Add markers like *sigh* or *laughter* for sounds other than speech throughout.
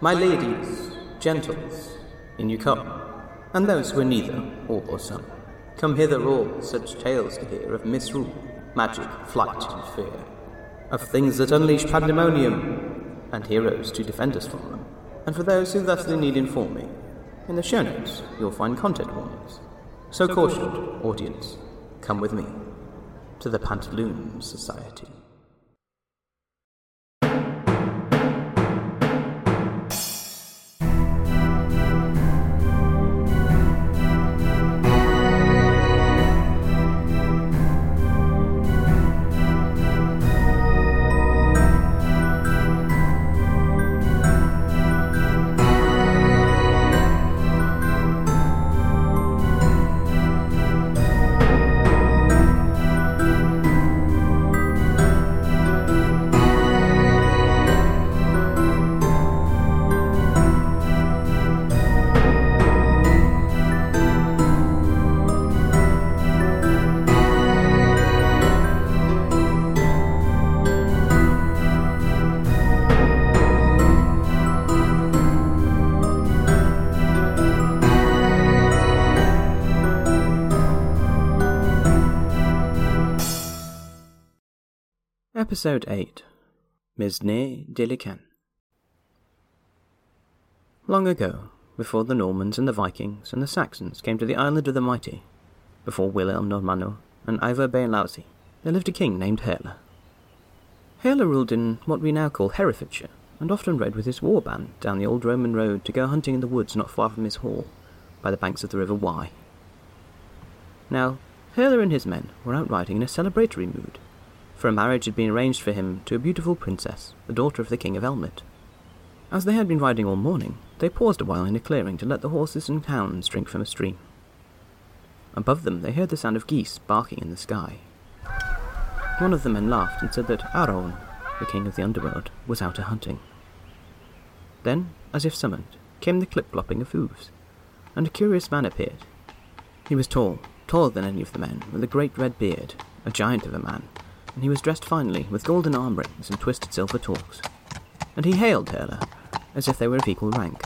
My ladies, gentles, in you come, and those who are neither, all or some, come hither all such tales to hear of misrule, magic, flight, and fear, of things that unleash pandemonium, and heroes to defend us from them. And for those who thusly need informing, in the show notes you'll find content warnings. So cautioned, audience, come with me to the Pantaloon Society. Episode 8 Mesnée de Long ago, before the Normans and the Vikings and the Saxons came to the Island of the Mighty, before Wilhelm Normano and Ivar Beinlausi, there lived a king named Herla. Herla ruled in what we now call Herefordshire, and often rode with his war band down the old Roman road to go hunting in the woods not far from his hall, by the banks of the River Wye. Now, Herla and his men were out riding in a celebratory mood, for a marriage had been arranged for him to a beautiful princess, the daughter of the King of Elmet. As they had been riding all morning, they paused a while in a clearing to let the horses and hounds drink from a stream. Above them they heard the sound of geese barking in the sky. One of the men laughed and said that Arawn, the king of the underworld, was out a hunting. Then, as if summoned, came the clip-clopping of hooves, and a curious man appeared. He was tall, taller than any of the men, with a great red beard, a giant of a man, and he was dressed finely, with golden arm rings and twisted silver torques. And he hailed Herla, as if they were of equal rank.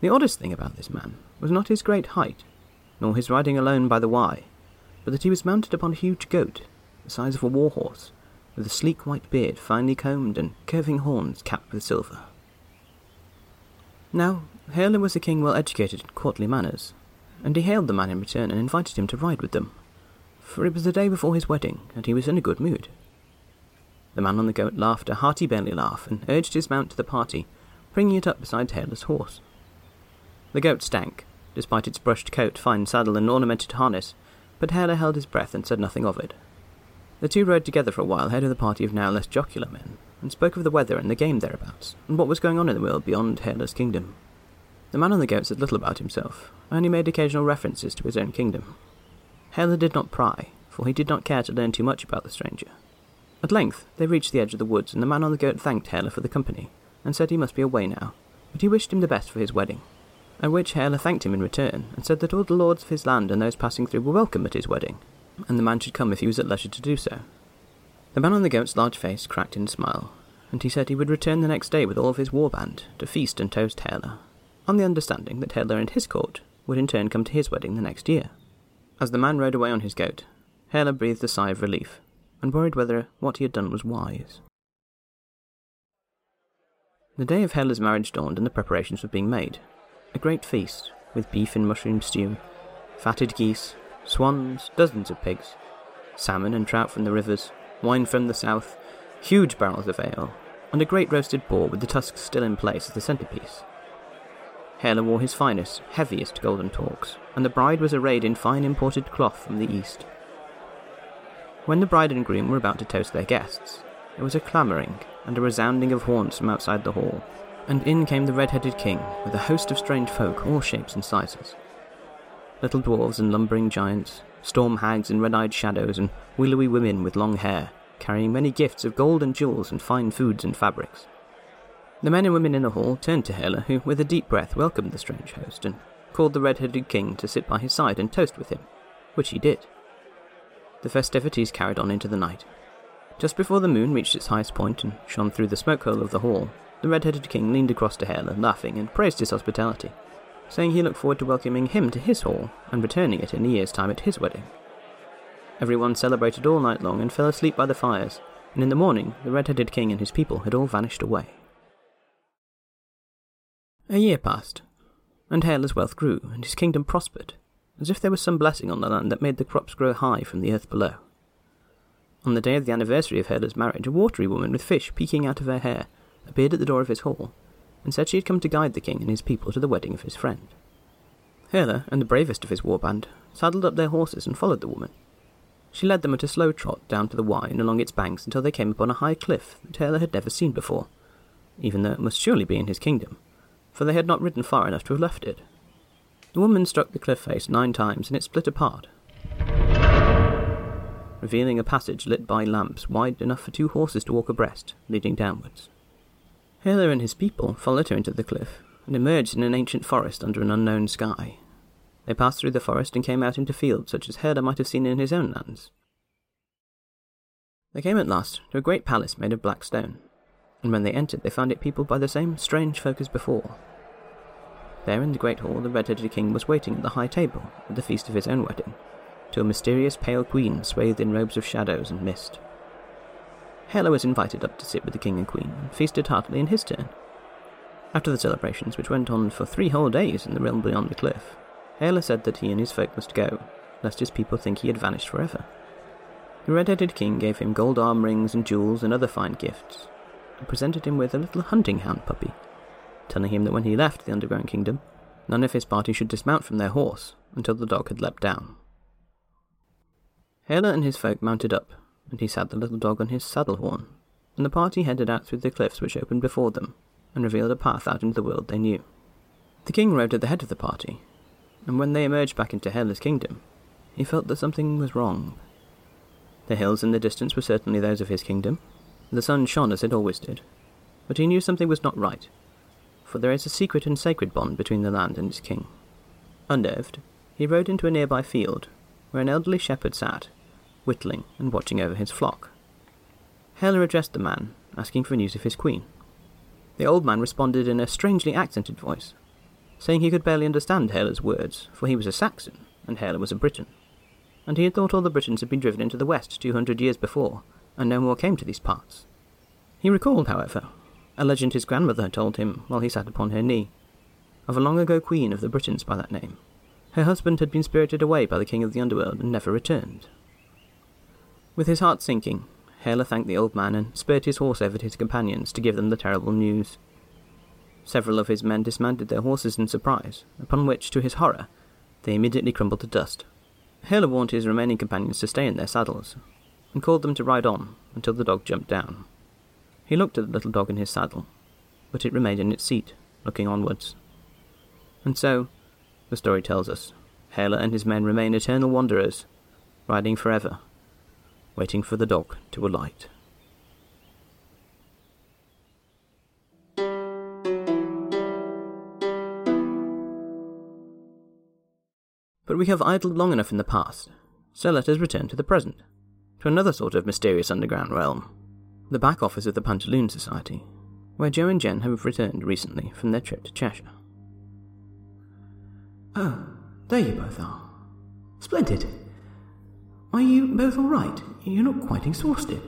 The oddest thing about this man was not his great height, nor his riding alone by the Wye, but that he was mounted upon a huge goat, the size of a war horse, with a sleek white beard finely combed and curving horns capped with silver. Now, Herla was a king well educated in courtly manners, and he hailed the man in return and invited him to ride with them for it was the day before his wedding, and he was in a good mood. The man on the goat laughed a hearty belly laugh and urged his mount to the party, bringing it up beside Herla's horse. The goat stank, despite its brushed coat, fine saddle, and ornamented harness, but Herla held his breath and said nothing of it. The two rode together for a while ahead of the party of now less jocular men, and spoke of the weather and the game thereabouts, and what was going on in the world beyond Herla's kingdom. The man on the goat said little about himself, only made occasional references to his own kingdom, Herla did not pry, for he did not care to learn too much about the stranger. At length they reached the edge of the woods, and the man on the goat thanked Herla for the company, and said he must be away now, but he wished him the best for his wedding. At which Herla thanked him in return, and said that all the lords of his land and those passing through were welcome at his wedding, and the man should come if he was at leisure to do so. The man on the goat's large face cracked in a smile, and he said he would return the next day with all of his war band to feast and toast Herla, on the understanding that Herla and his court would in turn come to his wedding the next year. As the man rode away on his goat, Herla breathed a sigh of relief, and worried whether what he had done was wise. The day of Herla's marriage dawned and the preparations were being made. A great feast, with beef and mushroom stew, fatted geese, swans, dozens of pigs, salmon and trout from the rivers, wine from the south, huge barrels of ale, and a great roasted boar with the tusks still in place as the centrepiece. Herla wore his finest, heaviest golden torques, and the bride was arrayed in fine imported cloth from the east. When the bride and groom were about to toast their guests, there was a clamouring and a resounding of horns from outside the hall, and in came the red-headed king with a host of strange folk, all shapes and sizes. Little dwarves and lumbering giants, storm hags and red-eyed shadows, and willowy women with long hair, carrying many gifts of gold and jewels and fine foods and fabrics. The men and women in the hall turned to Herla, who, with a deep breath, welcomed the strange host and called the red-headed king to sit by his side and toast with him, which he did. The festivities carried on into the night. Just before the moon reached its highest point and shone through the smoke hole of the hall, the red-headed king leaned across to Herla, laughing, and praised his hospitality, saying he looked forward to welcoming him to his hall and returning it in a year's time at his wedding. Everyone celebrated all night long and fell asleep by the fires, and in the morning the red-headed king and his people had all vanished away. A year passed, and Herla's wealth grew, and his kingdom prospered, as if there was some blessing on the land that made the crops grow high from the earth below. On the day of the anniversary of Herla's marriage, a watery woman with fish peeking out of her hair appeared at the door of his hall, and said she had come to guide the king and his people to the wedding of his friend. Herla and the bravest of his warband saddled up their horses and followed the woman. She led them at a slow trot down to the Wye along its banks until they came upon a high cliff that Herla had never seen before, even though it must surely be in his kingdom, for they had not ridden far enough to have left it. The woman struck the cliff face nine times and it split apart, revealing a passage lit by lamps wide enough for two horses to walk abreast, leading downwards. Herla and his people followed her into the cliff and emerged in an ancient forest under an unknown sky. They passed through the forest and came out into fields such as Herla might have seen in his own lands. They came at last to a great palace made of black stone, and when they entered they found it peopled by the same strange folk as before. There in the great hall the red-headed king was waiting at the high table at the feast of his own wedding, to a mysterious pale queen swathed in robes of shadows and mist. Herla was invited up to sit with the king and queen, and feasted heartily in his turn. After the celebrations, which went on for three whole days in the realm beyond the cliff, Herla said that he and his folk must go, lest his people think he had vanished forever. The red-headed king gave him gold arm rings and jewels and other fine gifts, and presented him with a little hunting hound puppy, telling him that when he left the underground kingdom, none of his party should dismount from their horse until the dog had leapt down. Herla and his folk mounted up, and he sat the little dog on his saddle horn, and the party headed out through the cliffs which opened before them, and revealed a path out into the world they knew. The king rode at the head of the party, and when they emerged back into Herla's kingdom, he felt that something was wrong. The hills in the distance were certainly those of his kingdom. The sun shone as it always did, but he knew something was not right, for there is a secret and sacred bond between the land and its king. Unnerved, he rode into a nearby field, where an elderly shepherd sat, whittling and watching over his flock. Herla addressed the man, asking for news of his queen. The old man responded in a strangely accented voice, saying he could barely understand Herla's words, for he was a Saxon, and Herla was a Briton, and he had thought all the Britons had been driven into the west two hundred years before, and no more came to these parts. He recalled, however, a legend his grandmother had told him while he sat upon her knee, of a long ago queen of the Britons by that name. Her husband had been spirited away by the king of the underworld and never returned, with his heart sinking, Herla thanked the old man and spurred his horse over to his companions to give them the terrible news. Several of his men dismounted their horses in surprise, upon which, to his horror, they immediately crumbled to dust. Herla warned his remaining companions to stay in their saddles, and called them to ride on until the dog jumped down. He looked at the little dog in his saddle, but it remained in its seat, looking onwards. And so, the story tells us, Herla and his men remain eternal wanderers, riding forever waiting for the dog to alight. But we have idled long enough in the past, so let us return to the present, to another sort of mysterious underground realm, the back office of the Pantaloon Society, where Joe and Jen have returned recently from their trip to Cheshire. Oh, there you both are. Splendid. Are you both all right? You're not quite exhausted.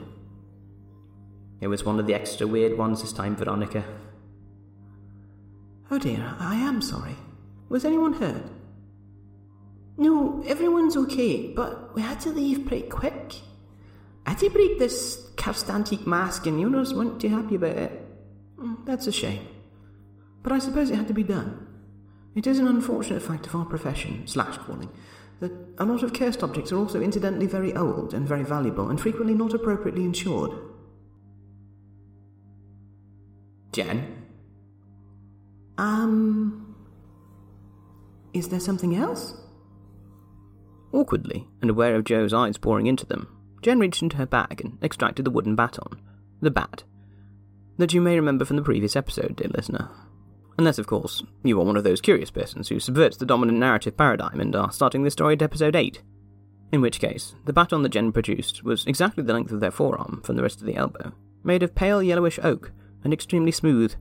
It was one of the extra weird ones this time, Veronica. Oh dear, I am sorry. Was anyone hurt? No, everyone's okay, but we had to leave pretty quick. To break this cursed antique mask, and owners weren't too happy about it. Mm, that's a shame. But I suppose it had to be done. It is an unfortunate fact of our profession, slash calling, that a lot of cursed objects are also incidentally very old and very valuable and frequently not appropriately insured. Jen? Um. Is there something else? Awkwardly, and aware of Joe's eyes boring into them, Jen reached into her bag and extracted the wooden baton. The bat. That you may remember from the previous episode, dear listener. Unless, of course, you are one of those curious persons who subverts the dominant narrative paradigm and are starting this story at episode 8. In which case, the baton that Jen produced was exactly the length of their forearm from the rest of the elbow, made of pale yellowish oak and extremely smooth,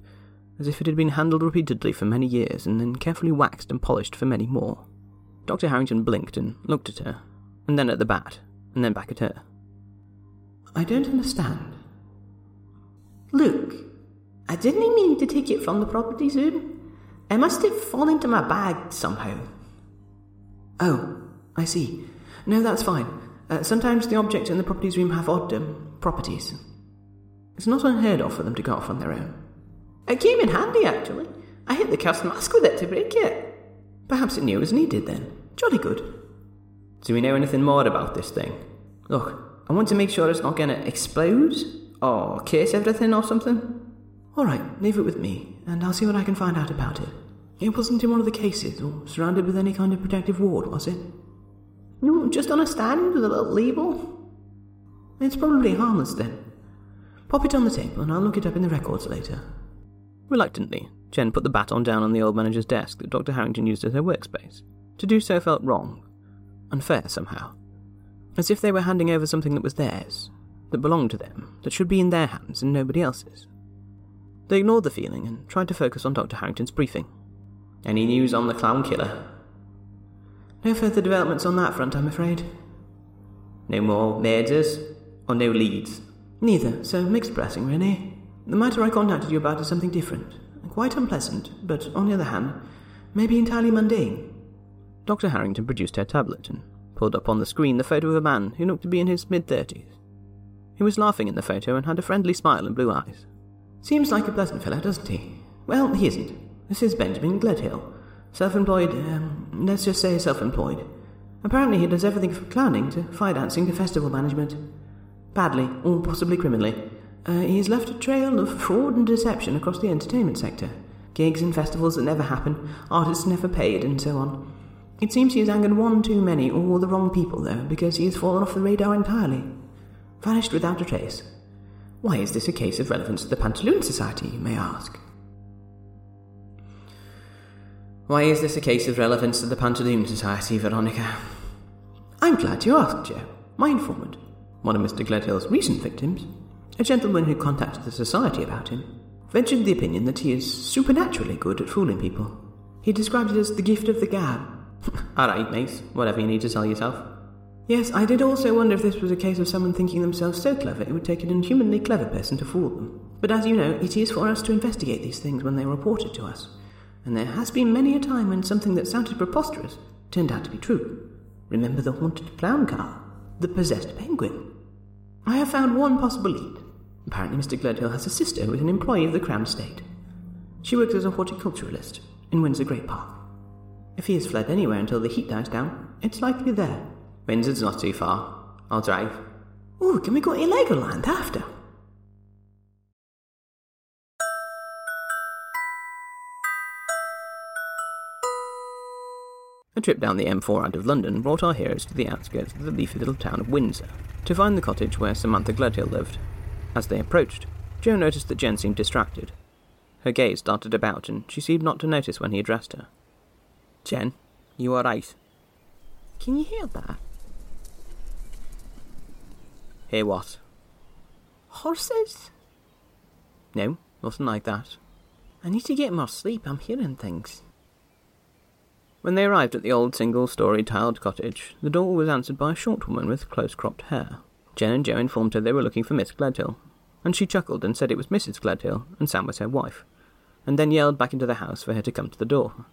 as if it had been handled repeatedly for many years and then carefully waxed and polished for many more. Dr. Harrington blinked and looked at her, and then at the bat, and then back at her. I don't understand. Look, I didn't mean to take it from the property room. It must have fallen into my bag somehow. Oh, I see. No, that's fine. Uh, sometimes the objects in the properties room have odd um, properties. It's not unheard of for them to go off on their own. It came in handy, actually. I hit the cursed mask with it to break it. Perhaps it knew as needed then. Jolly good. Do we know anything more about this thing? Look, I want to make sure it's not going to explode or case everything or something. All right, leave it with me, and I'll see what I can find out about it. It wasn't in one of the cases or surrounded with any kind of protective ward, was it? No, just on a stand with a little label. It's probably harmless then. Pop it on the table, and I'll look it up in the records later. Reluctantly, Jen put the baton down on the old manager's desk that Dr. Harrington used as her workspace. To do so felt wrong, unfair somehow. As if they were handing over something that was theirs, that belonged to them, that should be in their hands and nobody else's. They ignored the feeling and tried to focus on Dr. Harrington's briefing. Any news on the clown killer? No further developments on that front, I'm afraid. No more murders? Or no leads? Neither, so mixed blessing, really. The matter I contacted you about is something different. Quite unpleasant, but on the other hand, maybe entirely mundane. Dr. Harrington produced her tablet and pulled up on the screen the photo of a man who looked to be in his mid thirties. He was laughing in the photo and had a friendly smile and blue eyes. Seems like a pleasant fellow, doesn't he? Well, he isn't. This is Benjamin Gledhill. Self employed, um, let's just say self employed. Apparently, he does everything from clowning to fire dancing to festival management. Badly, or possibly criminally. Uh, he has left a trail of fraud and deception across the entertainment sector. Gigs and festivals that never happen, artists never paid, and so on. It seems he has angered one too many or the wrong people, though, because he has fallen off the radar entirely. Vanished without a trace. Why is this a case of relevance to the Pantaloon Society, you may ask? Why is this a case of relevance to the Pantaloon Society, Veronica? I'm glad you asked, Joe. My informant, one of Mr. Gledhill's recent victims, a gentleman who contacted the Society about him, ventured the opinion that he is supernaturally good at fooling people. He described it as the gift of the gab. *laughs* All right, mate. Whatever you need to tell yourself. Yes, I did also wonder if this was a case of someone thinking themselves so clever it would take an inhumanly clever person to fool them. But as you know, it is for us to investigate these things when they are reported to us. And there has been many a time when something that sounded preposterous turned out to be true. Remember the haunted clown car? The possessed penguin? I have found one possible lead. Apparently, Mr. Gledhill has a sister who is an employee of the Crown Estate. She works as a horticulturalist in Windsor Great Park. If he has fled anywhere until the heat dies down, it's likely there. Windsor's not too far. I'll drive. Oh, can we go to Legoland after? A trip down the M4 out of London brought our heroes to the outskirts of the leafy little town of Windsor to find the cottage where Samantha Gledhill lived. As they approached, Joe noticed that Jen seemed distracted. Her gaze darted about, and she seemed not to notice when he addressed her. Jen, you all right? Can you hear that? Hear what? Horses? No, nothing like that. I need to get more sleep. I'm hearing things. When they arrived at the old single story tiled cottage, the door was answered by a short woman with close cropped hair. Jen and Joe informed her they were looking for Miss Gledhill, and she chuckled and said it was Mrs. Gledhill, and Sam was her wife, and then yelled back into the house for her to come to the door.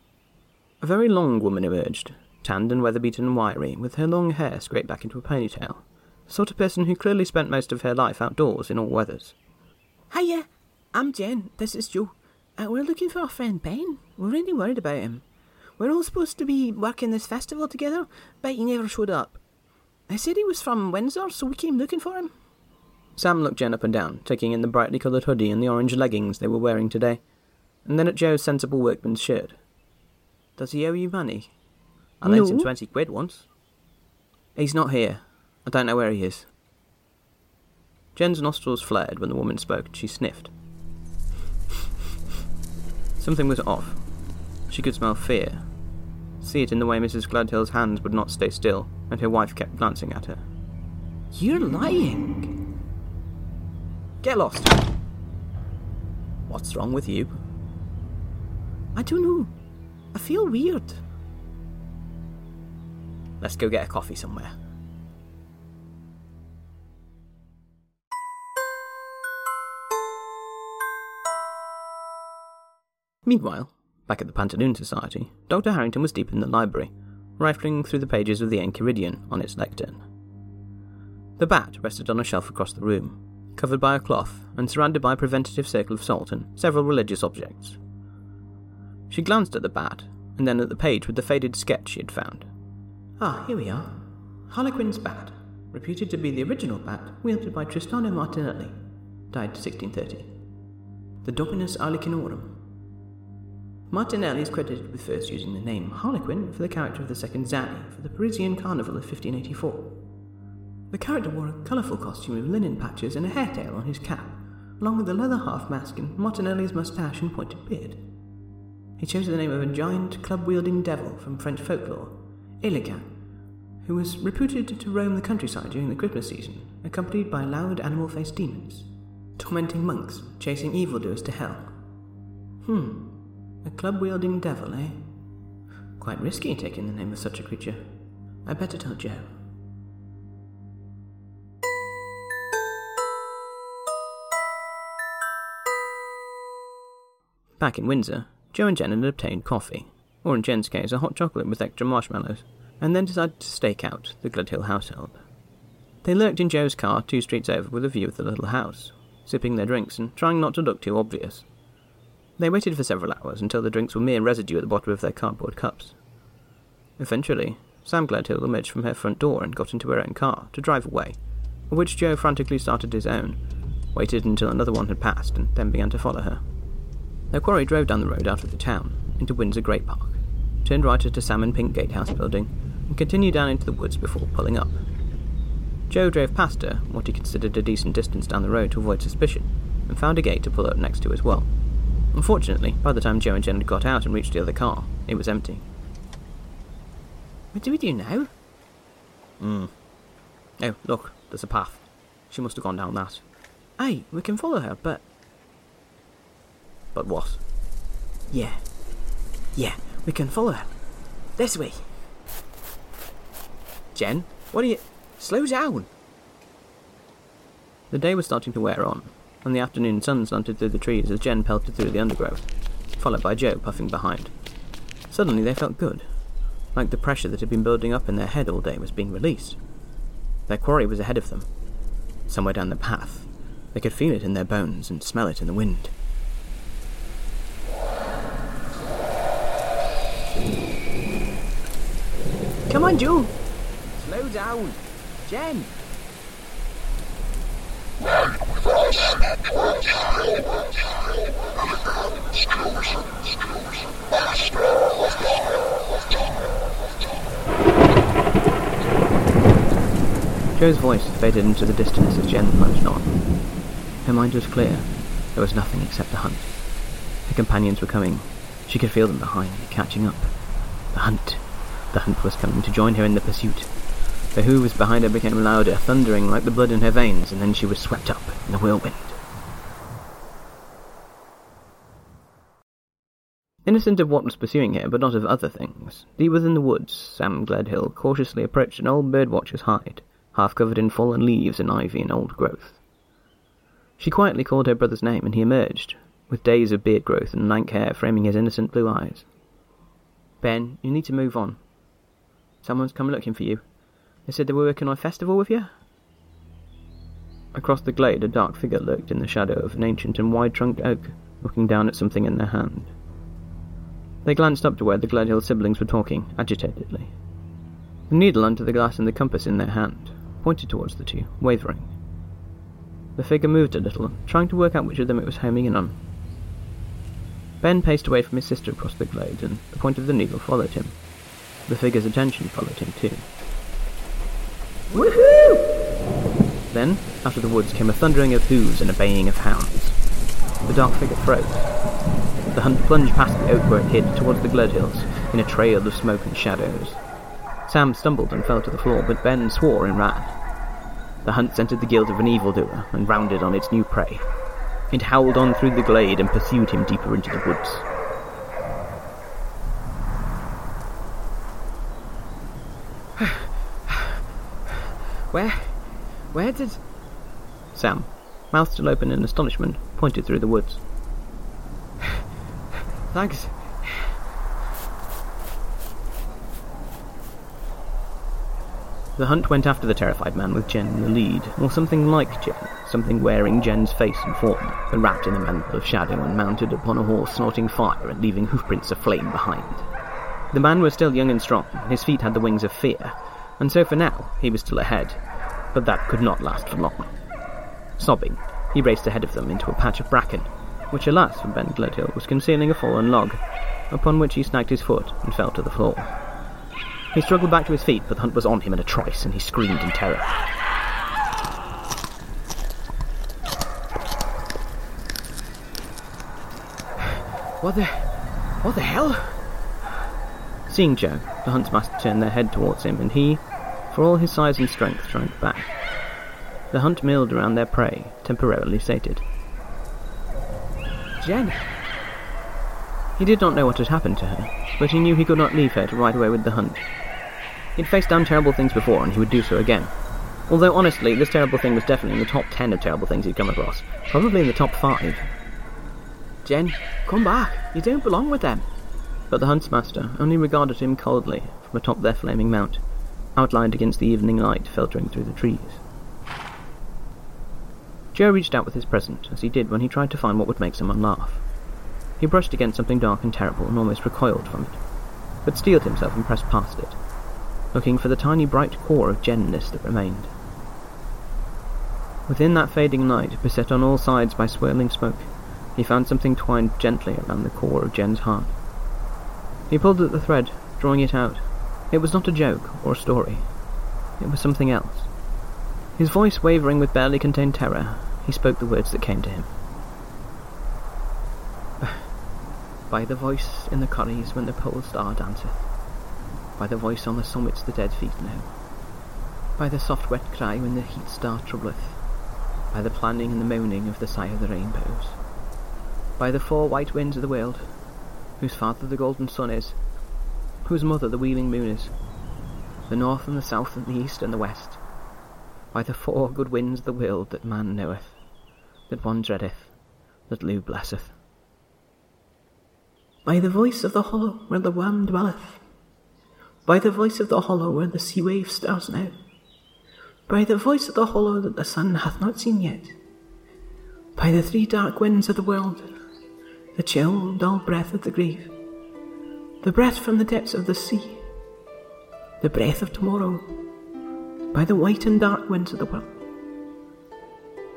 A very long woman emerged, tanned and weather-beaten and wiry, with her long hair scraped back into a ponytail, the sort of person who clearly spent most of her life outdoors in all weathers. Hiya, I'm Jen. This is Joe. Uh, we're looking for our friend Ben. We're really worried about him. We're all supposed to be working this festival together, but he never showed up. I said he was from Windsor, so we came looking for him. Sam looked Jen up and down, taking in the brightly coloured hoodie and the orange leggings they were wearing today, and then at Joe's sensible workman's shirt. Does he owe you money? I No. lent him twenty quid once. He's not here. I don't know where he is. Jen's nostrils flared when the woman spoke and she sniffed. Something was off. She could smell fear. See it in the way Mrs. Gledhill's hands would not stay still, and her wife kept glancing at her. You're lying. Get lost! What's wrong with you? I don't know. I feel weird. Let's go get a coffee somewhere. Meanwhile, back at the Pantaloon Society, Dr. Harrington was deep in the library, rifling through the pages of the Enchiridion on its lectern. The bat rested on a shelf across the room, covered by a cloth and surrounded by a preventative circle of salt and several religious objects. She glanced at the bat, and then at the page with the faded sketch she had found. Ah, here we are. Harlequin's bat, reputed to be the original bat wielded by Tristano Martinelli, died 1630. The Dominus Arlechinorum. Martinelli is credited with first using the name Harlequin for the character of the second Zanni for the Parisian Carnival of 1584. The character wore a colourful costume of linen patches and a hair tail on his cap, along with a leather half mask and Martinelli's moustache and pointed beard. He chose the name of a giant club wielding devil from French folklore, Hellequin, who was reputed to roam the countryside during the Christmas season, accompanied by loud animal faced demons, tormenting monks, chasing evildoers to hell. Hmm, a club wielding devil, eh? Quite risky taking the name of such a creature. I better tell Joe. Back in Windsor, Joe and Jen had obtained coffee, or in Jen's case, a hot chocolate with extra marshmallows, and then decided to stake out the Gledhill household. They lurked in Joe's car two streets over with a view of the little house, sipping their drinks and trying not to look too obvious. They waited for several hours until the drinks were mere residue at the bottom of their cardboard cups. Eventually, Sam Gledhill emerged from her front door and got into her own car to drive away, which Joe frantically started his own, waited until another one had passed, and then began to follow her. Their quarry drove down the road out of the town, into Windsor Great Park, turned right at a salmon pink gatehouse building, and continued down into the woods before pulling up. Joe drove past her, what he considered a decent distance down the road to avoid suspicion, and found a gate to pull up next to as well. Unfortunately, by the time Joe and Jen had got out and reached the other car, it was empty. What do we do now? Hmm. Oh, look, there's a path. She must have gone down that. Aye, we can follow her, but. But what? Yeah. Yeah, we can follow her. This way. Jen, what are you. Slow down! The day was starting to wear on, and the afternoon sun slanted through the trees as Jen pelted through the undergrowth, followed by Joe puffing behind. Suddenly they felt good, like the pressure that had been building up in their head all day was being released. Their quarry was ahead of them, somewhere down the path. They could feel it in their bones and smell it in the wind. Come on, Joe! Slow down! Jen! Joe's voice faded into the distance as Jen plunged on. Her mind was clear. There was nothing except the hunt. Her companions were coming. She could feel them behind, catching up. The hunt. The hunt was coming to join her in the pursuit. The hooves behind her became louder, thundering like the blood in her veins, and then she was swept up in the whirlwind. Innocent of what was pursuing her, but not of other things, deep within the woods, Sam Gledhill cautiously approached an old birdwatcher's hide, half covered in fallen leaves and ivy and old growth. She quietly called her brother's name, and he emerged, with days of beard growth and lank hair framing his innocent blue eyes. Ben, you need to move on. Someone's come looking for you. They said they were working on a festival with you? Across the glade, a dark figure lurked in the shadow of an ancient and wide-trunked oak, looking down at something in their hand. They glanced up to where the Gledhill siblings were talking, agitatedly. The needle under the glass and the compass in their hand pointed towards the two, wavering. The figure moved a little, trying to work out which of them it was homing in on. Ben paced away from his sister across the glade, and the point of the needle followed him. The figure's attention followed him too. Woohoo! Then, out of the woods came a thundering of hooves and a baying of hounds. The dark figure froze. The hunt plunged past the oak where it hid towards the Gledhills in a trail of smoke and shadows. Sam stumbled and fell to the floor, but Ben swore and ran. The hunt scented the guilt of an evildoer and rounded on its new prey. It howled on through the glade and pursued him deeper into the woods. Where? Where did. Sam, mouth still open in astonishment, pointed through the woods. *sighs* Thanks. The hunt went after the terrified man with Jen in the lead, or something like Jen, something wearing Jen's face and form, but wrapped in a mantle of shadow and mounted upon a horse snorting fire and leaving hoofprints of flame behind. The man was still young and strong, his feet had the wings of fear, and so for now he was still ahead, but that could not last for long. Sobbing, he raced ahead of them into a patch of bracken, which alas for Ben Gledhill was concealing a fallen log, upon which he snagged his foot and fell to the floor. He struggled back to his feet, but the hunt was on him in a trice, and he screamed in terror. *sighs* What the. What the hell? Seeing Joe, the huntsmaster turned their head towards him, and he, for all his size and strength, shrank back. The hunt milled around their prey, temporarily sated. Jen! He did not know what had happened to her, but he knew he could not leave her to ride away with the hunt. He'd faced down terrible things before, and he would do so again. Although, honestly, this terrible thing was definitely in the top ten of terrible things he'd come across. Probably in the top five. Jen, come back. You don't belong with them. But the huntsmaster only regarded him coldly from atop their flaming mount, outlined against the evening light filtering through the trees. Joe reached out with his present, as he did when he tried to find what would make someone laugh. He brushed against something dark and terrible and almost recoiled from it, but steeled himself and pressed past it, looking for the tiny bright core of genness that remained. Within that fading light, beset on all sides by swirling smoke, he found something twined gently around the core of Jen's heart. He pulled at the thread, drawing it out. It was not a joke or a story. It was something else. His voice wavering with barely contained terror, he spoke the words that came to him. *sighs* By the voice in the corries when the pole star danceth, by the voice on the summits the dead feet know, by the soft wet cry when the heat star troubleth, by the planning and the moaning of the sigh of the rainbows, by the four white winds of the world, whose father the golden sun is, whose mother the wheeling moon is, the north and the south and the east and the west, by the four good winds of the world that man knoweth, that one dreadeth, that Lugh blesseth. By the voice of the hollow where the worm dwelleth, by the voice of the hollow where the sea wave stars now, by the voice of the hollow that the sun hath not seen yet, by the three dark winds of the world, the chill, dull breath of the grave, the breath from the depths of the sea, the breath of tomorrow, by the white and dark winds of the world,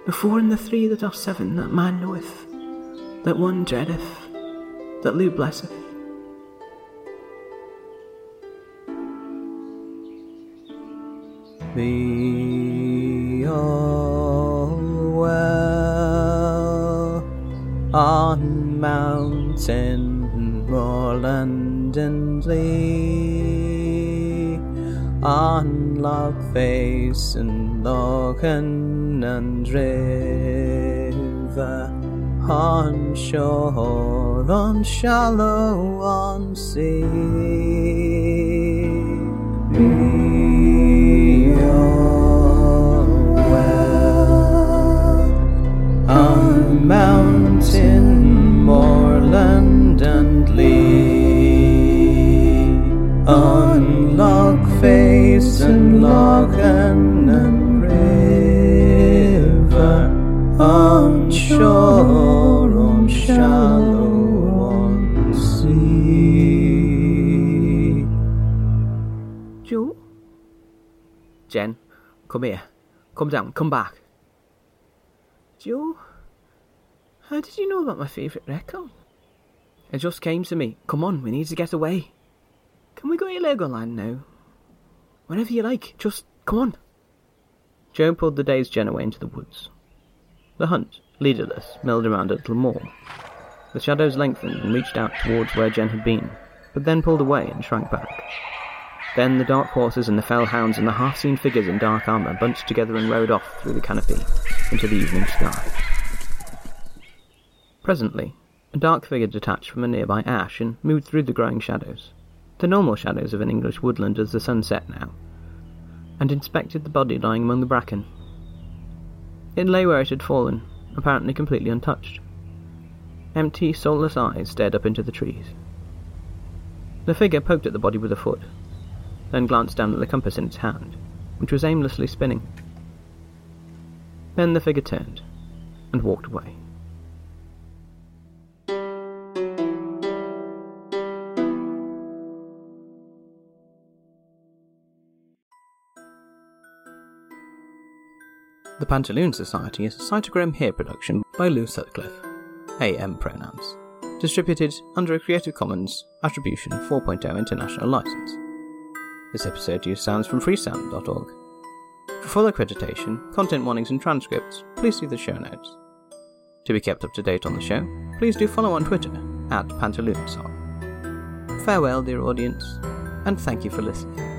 the four and the three that are seven that man knoweth, that one dreadeth, that Lugh blesseth. Be all well on mountain, moorland, on log face and lochan and river, on shore, on shallow, on sea. Be all well. On mountain, moorland, and and lochan and river, on shore, on shallow, on sea. Joe? Jen, come here. Come down, come back. Joe? How did you know about my favourite record? It just came to me. Come on, we need to get away. Can we go to Legoland now? Whenever you like, just come on. Joe pulled the dazed Jen away into the woods. The hunt, leaderless, milled around a little more. The shadows lengthened and reached out towards where Jen had been, but then pulled away and shrank back. Then the dark horses and the fell hounds and the half-seen figures in dark armour bunched together and rode off through the canopy into the evening sky. Presently, a dark figure detached from a nearby ash and moved through the growing shadows, the normal shadows of an English woodland as the sun set now, and inspected the body lying among the bracken. It lay where it had fallen, apparently completely untouched. Empty, soulless eyes stared up into the trees. The figure poked at the body with a foot, then glanced down at the compass in its hand, which was aimlessly spinning. Then the figure turned and walked away. The Pantaloon Society is a Cytochrome Hear production by Lou Sutcliffe, AM pronouns, distributed under a Creative Commons Attribution 4.0 International License. This episode used sounds from freesound.org. For full accreditation, content warnings, and transcripts, please see the show notes. To be kept up to date on the show, please do follow on Twitter at Pantaloonsong. Farewell, dear audience, and thank you for listening.